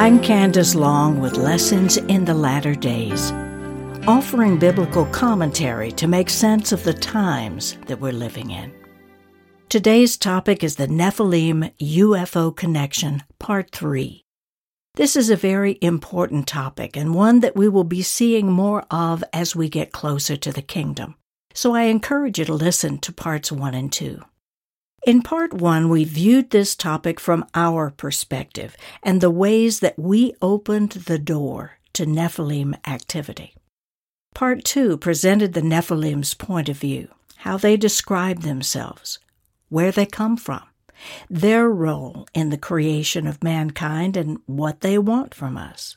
I'm Candice Long with Lessons in the Latter Days, offering biblical commentary to make sense of the times that we're living in. Today's topic is the Nephilim UFO Connection, Part 3. This is a very important topic and one that we will be seeing more of as we get closer to the kingdom. So I encourage you to listen to parts 1 and 2. In part one, we viewed this topic from our perspective and the ways that we opened the door to Nephilim activity. Part two presented the Nephilim's point of view, how they describe themselves, where they come from, their role in the creation of mankind, and what they want from us.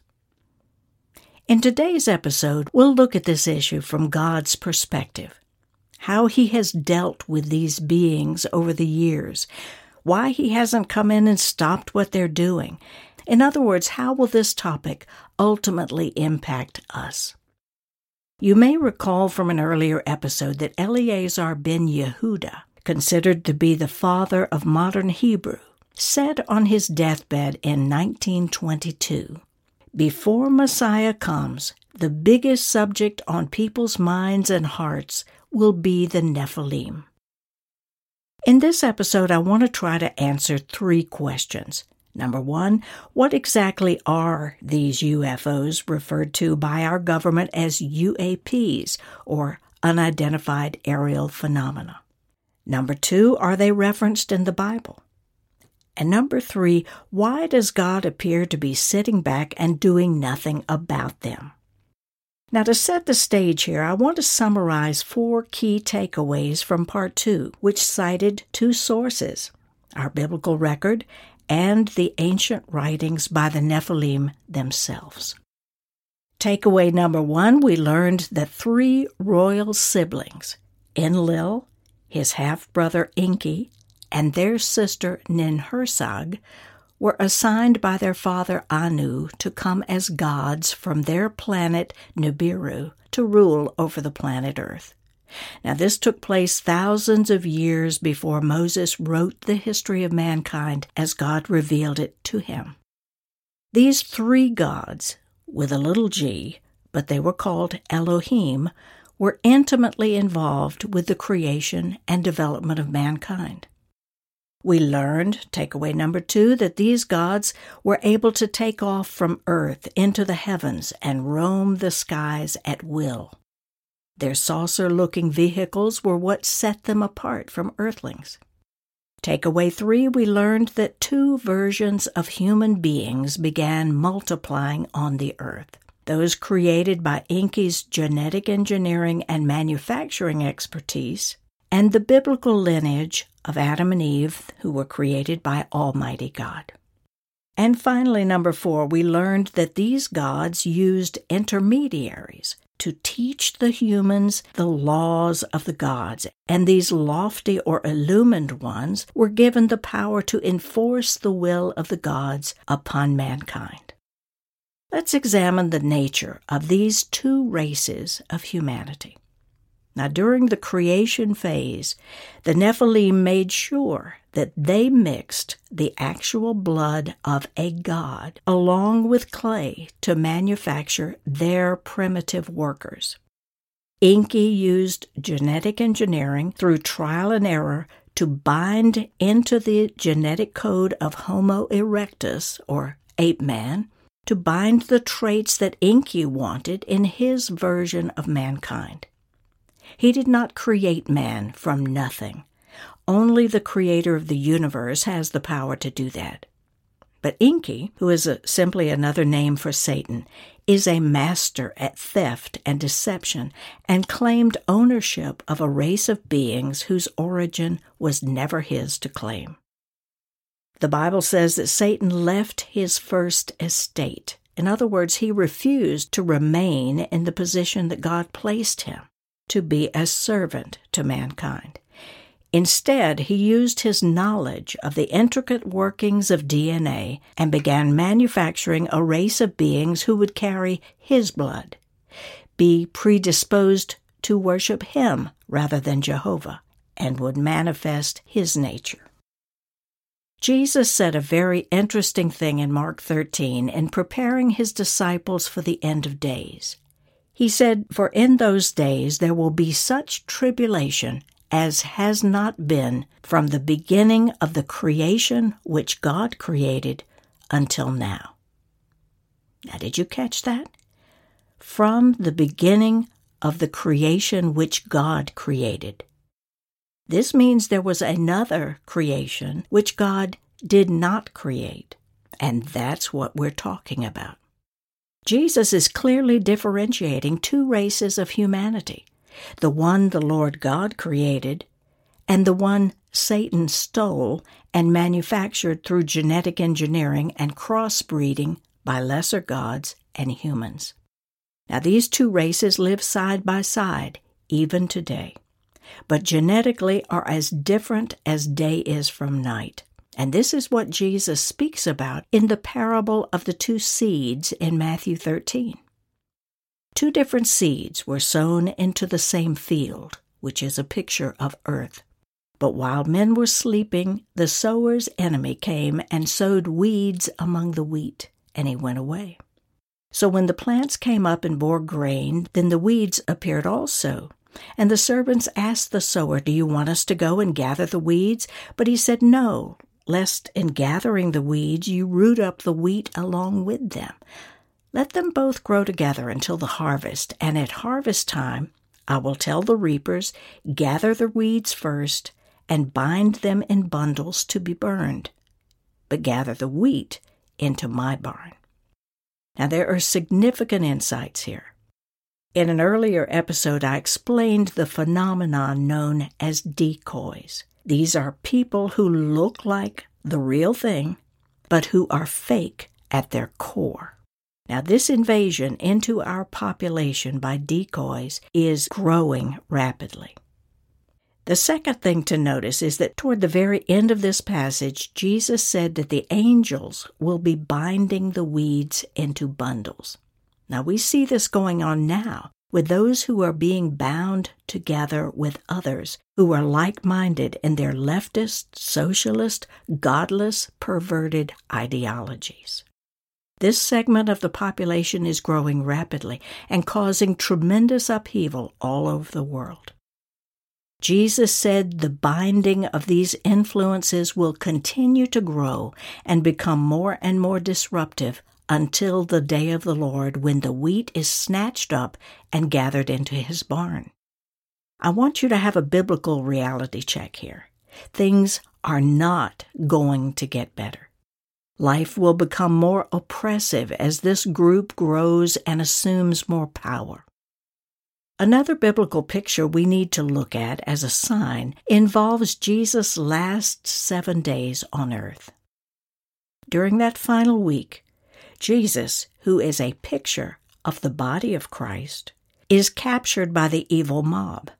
In today's episode, we'll look at this issue from God's perspective how he has dealt with these beings over the years, why he hasn't come in and stopped what they're doing. In other words, how will this topic ultimately impact us? You may recall from an earlier episode that Eliezer ben Yehuda, considered to be the father of modern Hebrew, said on his deathbed in 1922 Before Messiah comes, the biggest subject on people's minds and hearts will be the Nephilim. In this episode, I want to try to answer three questions. Number one, what exactly are these UFOs referred to by our government as UAPs, or unidentified aerial phenomena? Number two, are they referenced in the Bible? And number three, why does God appear to be sitting back and doing nothing about them? Now, to set the stage here, I want to summarize four key takeaways from part two, which cited two sources our biblical record and the ancient writings by the Nephilim themselves. Takeaway number one we learned that three royal siblings, Enlil, his half brother Enki, and their sister Ninhursag, were assigned by their father Anu to come as gods from their planet Nibiru to rule over the planet Earth. Now, this took place thousands of years before Moses wrote the history of mankind as God revealed it to him. These three gods, with a little g, but they were called Elohim, were intimately involved with the creation and development of mankind. We learned, takeaway number two, that these gods were able to take off from earth into the heavens and roam the skies at will. Their saucer looking vehicles were what set them apart from earthlings. Takeaway three, we learned that two versions of human beings began multiplying on the earth those created by Enki's genetic engineering and manufacturing expertise, and the biblical lineage of Adam and Eve, who were created by Almighty God. And finally, number four, we learned that these gods used intermediaries to teach the humans the laws of the gods, and these lofty or illumined ones were given the power to enforce the will of the gods upon mankind. Let's examine the nature of these two races of humanity. Now, during the creation phase, the Nephilim made sure that they mixed the actual blood of a god along with clay to manufacture their primitive workers. Enki used genetic engineering through trial and error to bind into the genetic code of Homo erectus, or ape man, to bind the traits that Enki wanted in his version of mankind. He did not create man from nothing. Only the creator of the universe has the power to do that. But Enki, who is a, simply another name for Satan, is a master at theft and deception and claimed ownership of a race of beings whose origin was never his to claim. The Bible says that Satan left his first estate. In other words, he refused to remain in the position that God placed him to be a servant to mankind. Instead, he used his knowledge of the intricate workings of DNA and began manufacturing a race of beings who would carry his blood, be predisposed to worship him rather than Jehovah, and would manifest his nature. Jesus said a very interesting thing in Mark 13 in preparing his disciples for the end of days. He said, For in those days there will be such tribulation as has not been from the beginning of the creation which God created until now. Now, did you catch that? From the beginning of the creation which God created. This means there was another creation which God did not create, and that's what we're talking about. Jesus is clearly differentiating two races of humanity the one the Lord God created, and the one Satan stole and manufactured through genetic engineering and crossbreeding by lesser gods and humans. Now, these two races live side by side, even today but genetically are as different as day is from night. And this is what Jesus speaks about in the parable of the two seeds in Matthew 13. Two different seeds were sown into the same field, which is a picture of earth. But while men were sleeping, the sower's enemy came and sowed weeds among the wheat, and he went away. So when the plants came up and bore grain, then the weeds appeared also. And the servants asked the sower, Do you want us to go and gather the weeds? But he said, No, lest in gathering the weeds you root up the wheat along with them. Let them both grow together until the harvest, and at harvest time I will tell the reapers, Gather the weeds first, and bind them in bundles to be burned, but gather the wheat into my barn. Now there are significant insights here. In an earlier episode, I explained the phenomenon known as decoys. These are people who look like the real thing, but who are fake at their core. Now, this invasion into our population by decoys is growing rapidly. The second thing to notice is that toward the very end of this passage, Jesus said that the angels will be binding the weeds into bundles. Now we see this going on now with those who are being bound together with others who are like minded in their leftist, socialist, godless, perverted ideologies. This segment of the population is growing rapidly and causing tremendous upheaval all over the world. Jesus said the binding of these influences will continue to grow and become more and more disruptive until the day of the Lord when the wheat is snatched up and gathered into his barn. I want you to have a biblical reality check here. Things are not going to get better. Life will become more oppressive as this group grows and assumes more power. Another biblical picture we need to look at as a sign involves Jesus' last seven days on earth. During that final week, Jesus, who is a picture of the body of Christ, is captured by the evil mob.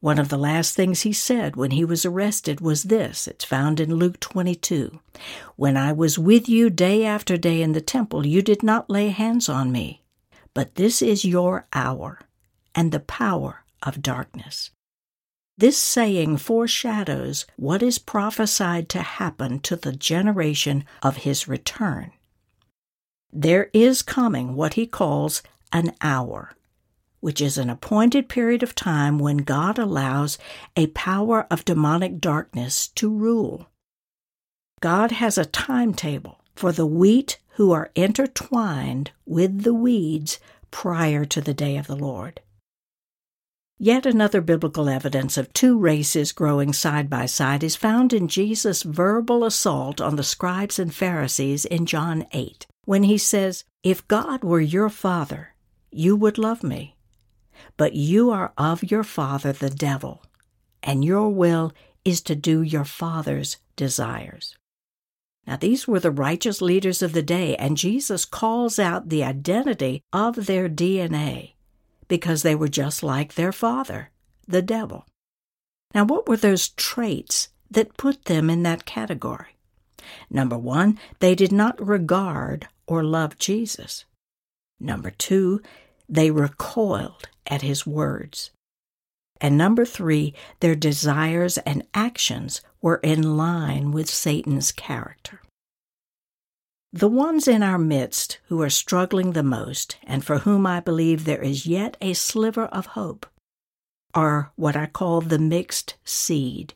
One of the last things he said when he was arrested was this it's found in Luke 22 When I was with you day after day in the temple, you did not lay hands on me, but this is your hour and the power of darkness. This saying foreshadows what is prophesied to happen to the generation of his return. There is coming what he calls an hour, which is an appointed period of time when God allows a power of demonic darkness to rule. God has a timetable for the wheat who are intertwined with the weeds prior to the day of the Lord. Yet another biblical evidence of two races growing side by side is found in Jesus' verbal assault on the scribes and Pharisees in John 8 when he says, If God were your father, you would love me. But you are of your father, the devil, and your will is to do your father's desires. Now, these were the righteous leaders of the day, and Jesus calls out the identity of their DNA because they were just like their father, the devil. Now, what were those traits that put them in that category? Number one, they did not regard or love Jesus. Number two, they recoiled at his words. And number three, their desires and actions were in line with Satan's character. The ones in our midst who are struggling the most, and for whom I believe there is yet a sliver of hope, are what I call the mixed seed,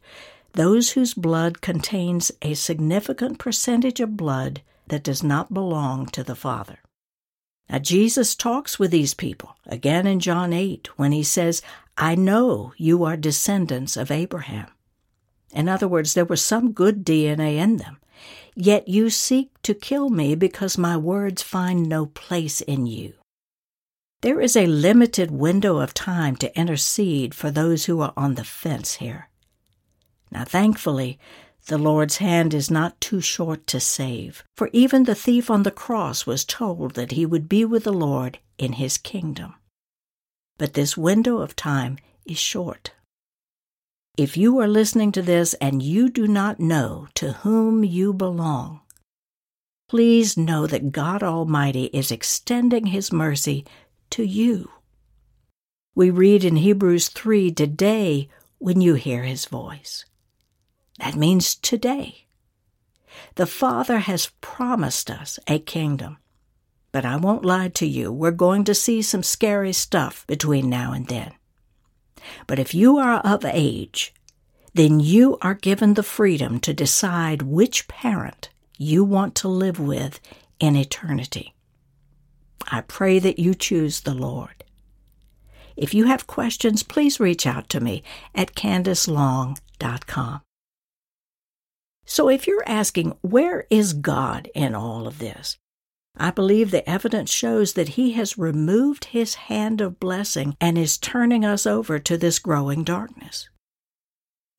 those whose blood contains a significant percentage of blood that does not belong to the Father. Now, Jesus talks with these people again in John 8 when he says, I know you are descendants of Abraham. In other words, there was some good DNA in them. Yet you seek to kill me because my words find no place in you. There is a limited window of time to intercede for those who are on the fence here. Now, thankfully, the Lord's hand is not too short to save, for even the thief on the cross was told that he would be with the Lord in his kingdom. But this window of time is short. If you are listening to this and you do not know to whom you belong, please know that God Almighty is extending His mercy to you. We read in Hebrews 3 today when you hear His voice. That means today. The Father has promised us a kingdom. But I won't lie to you, we're going to see some scary stuff between now and then. But if you are of age, then you are given the freedom to decide which parent you want to live with in eternity. I pray that you choose the Lord. If you have questions, please reach out to me at candicelong.com. So if you're asking, where is God in all of this? I believe the evidence shows that he has removed his hand of blessing and is turning us over to this growing darkness.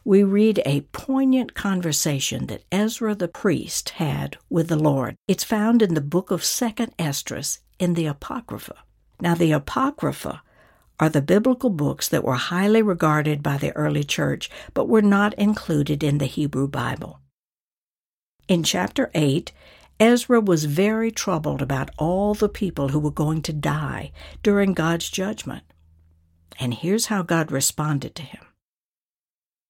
We read a poignant conversation that Ezra the priest had with the Lord. It's found in the book of 2nd Esdras in the Apocrypha. Now, the Apocrypha are the biblical books that were highly regarded by the early church but were not included in the Hebrew Bible. In chapter 8, Ezra was very troubled about all the people who were going to die during God's judgment. And here's how God responded to him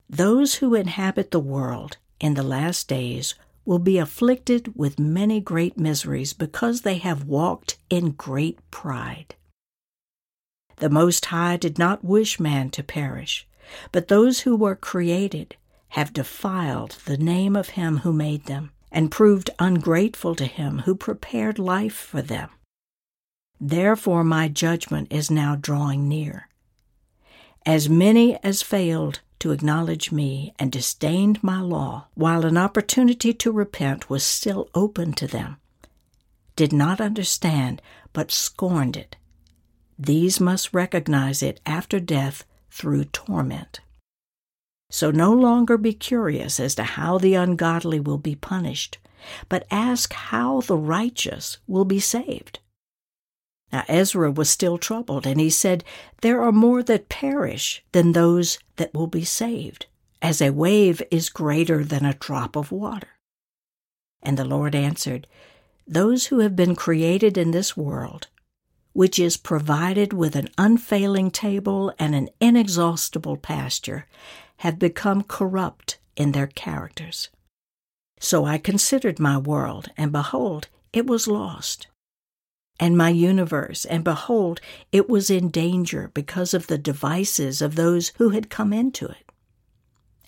Those who inhabit the world in the last days will be afflicted with many great miseries because they have walked in great pride. The Most High did not wish man to perish, but those who were created have defiled the name of him who made them and proved ungrateful to him who prepared life for them. Therefore, my judgment is now drawing near. As many as failed to acknowledge me and disdained my law, while an opportunity to repent was still open to them, did not understand, but scorned it, these must recognize it after death through torment. So no longer be curious as to how the ungodly will be punished, but ask how the righteous will be saved. Now Ezra was still troubled, and he said, There are more that perish than those that will be saved, as a wave is greater than a drop of water. And the Lord answered, Those who have been created in this world, which is provided with an unfailing table and an inexhaustible pasture, have become corrupt in their characters. So I considered my world, and behold, it was lost. And my universe, and behold, it was in danger because of the devices of those who had come into it.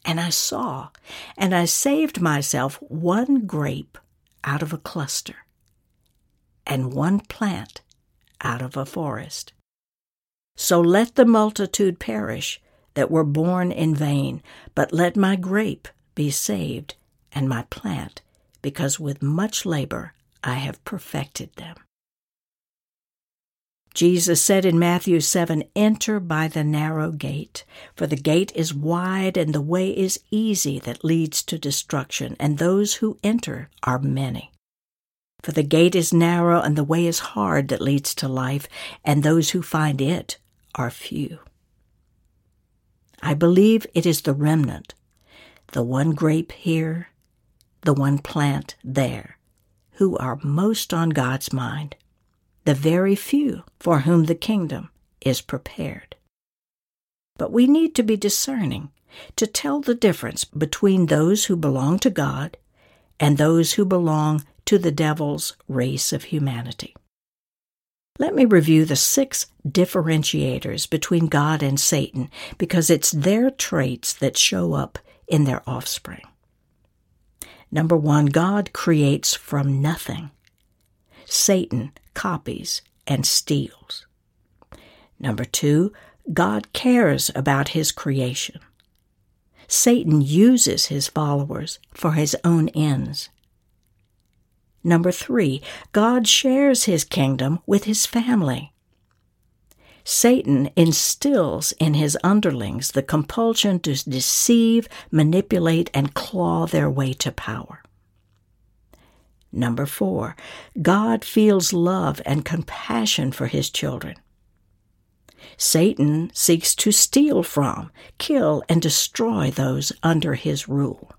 And I saw, and I saved myself one grape out of a cluster, and one plant out of a forest. So let the multitude perish, that were born in vain, but let my grape be saved, and my plant, because with much labor I have perfected them. Jesus said in Matthew 7 Enter by the narrow gate, for the gate is wide and the way is easy that leads to destruction, and those who enter are many. For the gate is narrow and the way is hard that leads to life, and those who find it are few. I believe it is the remnant, the one grape here, the one plant there, who are most on God's mind, the very few for whom the kingdom is prepared. But we need to be discerning to tell the difference between those who belong to God and those who belong to the devil's race of humanity. Let me review the six differentiators between God and Satan because it's their traits that show up in their offspring. Number one, God creates from nothing. Satan copies and steals. Number two, God cares about his creation. Satan uses his followers for his own ends. Number three, God shares his kingdom with his family. Satan instills in his underlings the compulsion to deceive, manipulate, and claw their way to power. Number four, God feels love and compassion for his children. Satan seeks to steal from, kill, and destroy those under his rule.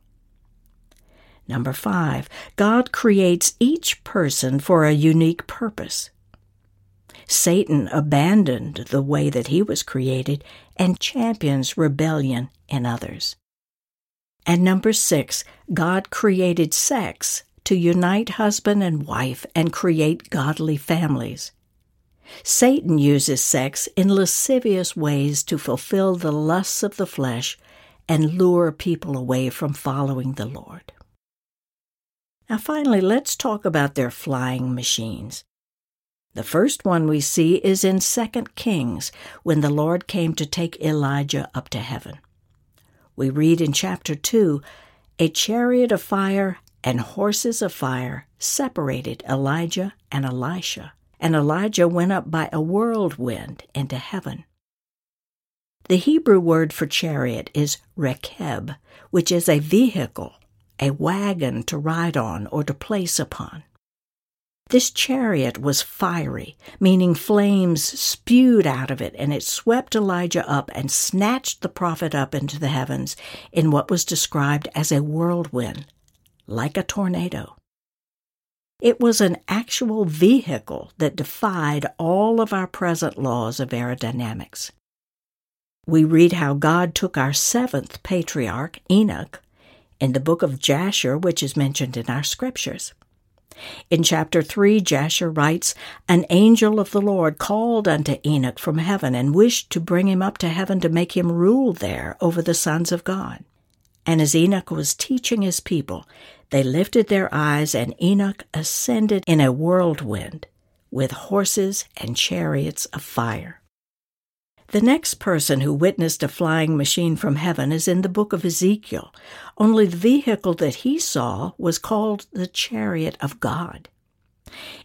Number five, God creates each person for a unique purpose. Satan abandoned the way that he was created and champions rebellion in others. And number six, God created sex to unite husband and wife and create godly families. Satan uses sex in lascivious ways to fulfill the lusts of the flesh and lure people away from following the Lord. Now, finally, let's talk about their flying machines. The first one we see is in 2 Kings, when the Lord came to take Elijah up to heaven. We read in chapter 2 A chariot of fire and horses of fire separated Elijah and Elisha, and Elijah went up by a whirlwind into heaven. The Hebrew word for chariot is rekeb, which is a vehicle a wagon to ride on or to place upon. This chariot was fiery, meaning flames spewed out of it, and it swept Elijah up and snatched the prophet up into the heavens in what was described as a whirlwind, like a tornado. It was an actual vehicle that defied all of our present laws of aerodynamics. We read how God took our seventh patriarch, Enoch, in the book of Jasher, which is mentioned in our scriptures. In chapter 3, Jasher writes, An angel of the Lord called unto Enoch from heaven and wished to bring him up to heaven to make him rule there over the sons of God. And as Enoch was teaching his people, they lifted their eyes, and Enoch ascended in a whirlwind with horses and chariots of fire. The next person who witnessed a flying machine from heaven is in the book of Ezekiel, only the vehicle that he saw was called the chariot of God.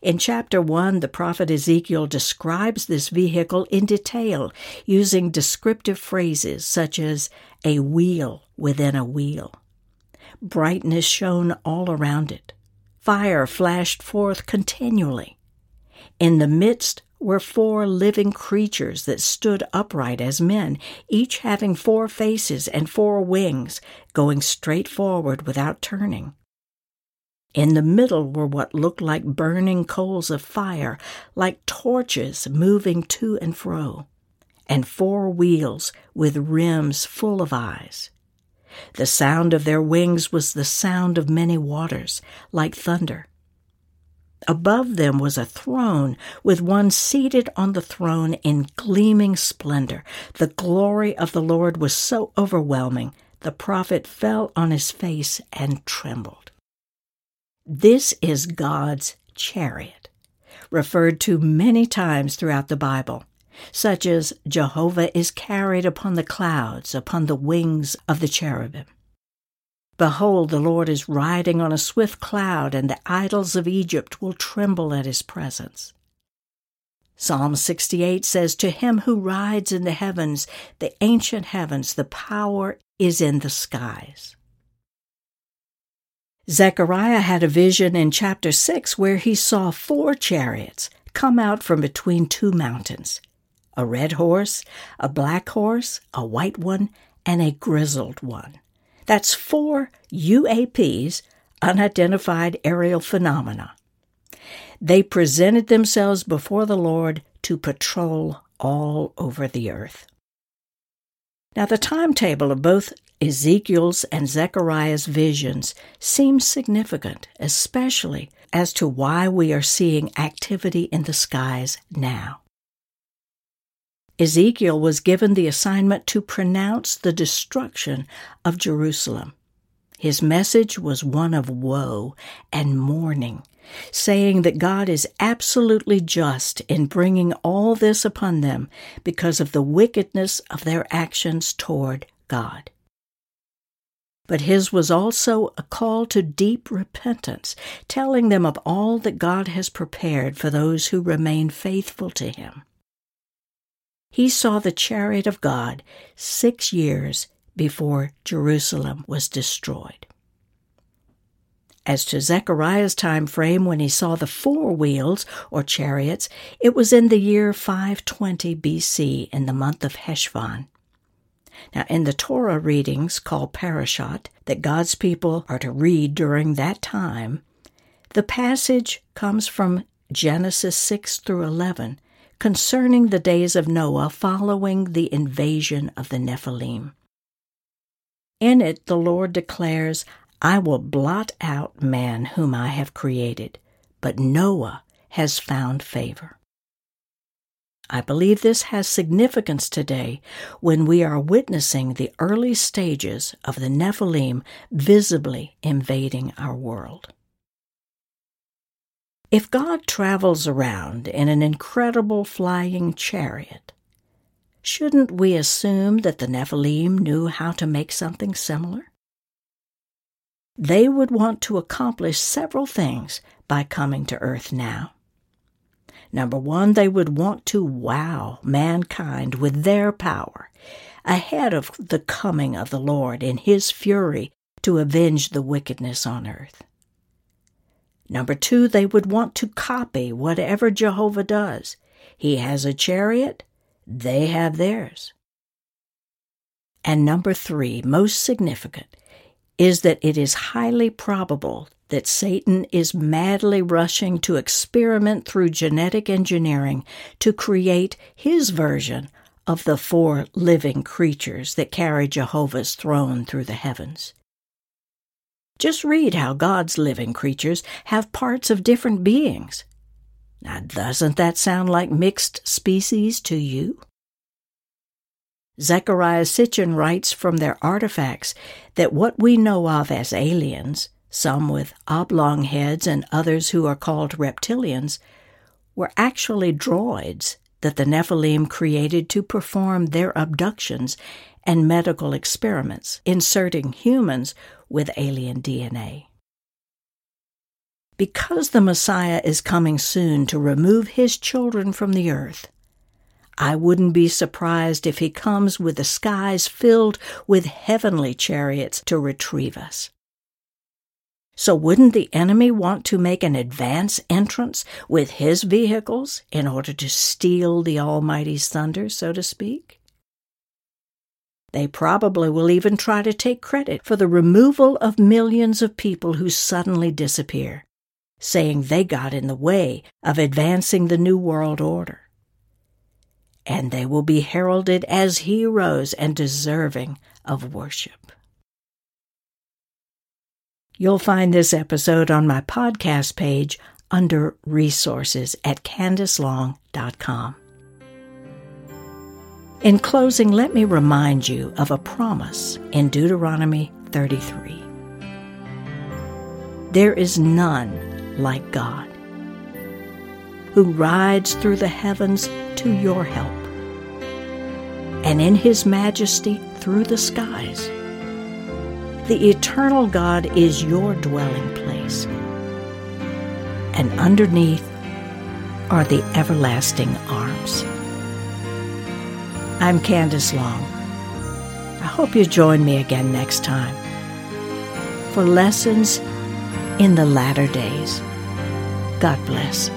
In chapter 1, the prophet Ezekiel describes this vehicle in detail using descriptive phrases such as a wheel within a wheel. Brightness shone all around it. Fire flashed forth continually. In the midst were four living creatures that stood upright as men, each having four faces and four wings, going straight forward without turning. In the middle were what looked like burning coals of fire, like torches moving to and fro, and four wheels with rims full of eyes. The sound of their wings was the sound of many waters, like thunder. Above them was a throne, with one seated on the throne in gleaming splendor. The glory of the Lord was so overwhelming, the prophet fell on his face and trembled. This is God's chariot, referred to many times throughout the Bible, such as Jehovah is carried upon the clouds, upon the wings of the cherubim. Behold, the Lord is riding on a swift cloud, and the idols of Egypt will tremble at his presence. Psalm 68 says, To him who rides in the heavens, the ancient heavens, the power is in the skies. Zechariah had a vision in chapter 6 where he saw four chariots come out from between two mountains a red horse, a black horse, a white one, and a grizzled one. That's four UAPs, unidentified aerial phenomena. They presented themselves before the Lord to patrol all over the earth. Now, the timetable of both Ezekiel's and Zechariah's visions seems significant, especially as to why we are seeing activity in the skies now. Ezekiel was given the assignment to pronounce the destruction of Jerusalem. His message was one of woe and mourning, saying that God is absolutely just in bringing all this upon them because of the wickedness of their actions toward God. But his was also a call to deep repentance, telling them of all that God has prepared for those who remain faithful to him. He saw the chariot of God six years before Jerusalem was destroyed. As to Zechariah's time frame when he saw the four wheels or chariots, it was in the year 520 BC in the month of Heshvan. Now, in the Torah readings called Parashat that God's people are to read during that time, the passage comes from Genesis 6 through 11 concerning the days of Noah following the invasion of the Nephilim. In it, the Lord declares, I will blot out man whom I have created, but Noah has found favor. I believe this has significance today when we are witnessing the early stages of the Nephilim visibly invading our world. If God travels around in an incredible flying chariot, shouldn't we assume that the Nephilim knew how to make something similar? They would want to accomplish several things by coming to Earth now. Number one, they would want to wow mankind with their power ahead of the coming of the Lord in his fury to avenge the wickedness on earth. Number two, they would want to copy whatever Jehovah does. He has a chariot, they have theirs. And number three, most significant, is that it is highly probable that Satan is madly rushing to experiment through genetic engineering to create his version of the four living creatures that carry Jehovah's throne through the heavens. Just read how God's living creatures have parts of different beings. Now, doesn't that sound like mixed species to you? Zecharia Sitchin writes from their artifacts that what we know of as aliens, some with oblong heads and others who are called reptilians, were actually droids that the Nephilim created to perform their abductions and medical experiments, inserting humans with alien DNA. Because the Messiah is coming soon to remove his children from the earth, I wouldn't be surprised if he comes with the skies filled with heavenly chariots to retrieve us. So, wouldn't the enemy want to make an advance entrance with his vehicles in order to steal the Almighty's thunder, so to speak? They probably will even try to take credit for the removal of millions of people who suddenly disappear, saying they got in the way of advancing the New World Order and they will be heralded as heroes and deserving of worship. You'll find this episode on my podcast page under resources at candicelong.com. In closing, let me remind you of a promise in Deuteronomy 33. There is none like God who rides through the heavens to your help, and in his majesty through the skies. The eternal God is your dwelling place, and underneath are the everlasting arms. I'm Candice Long. I hope you join me again next time for lessons in the latter days. God bless.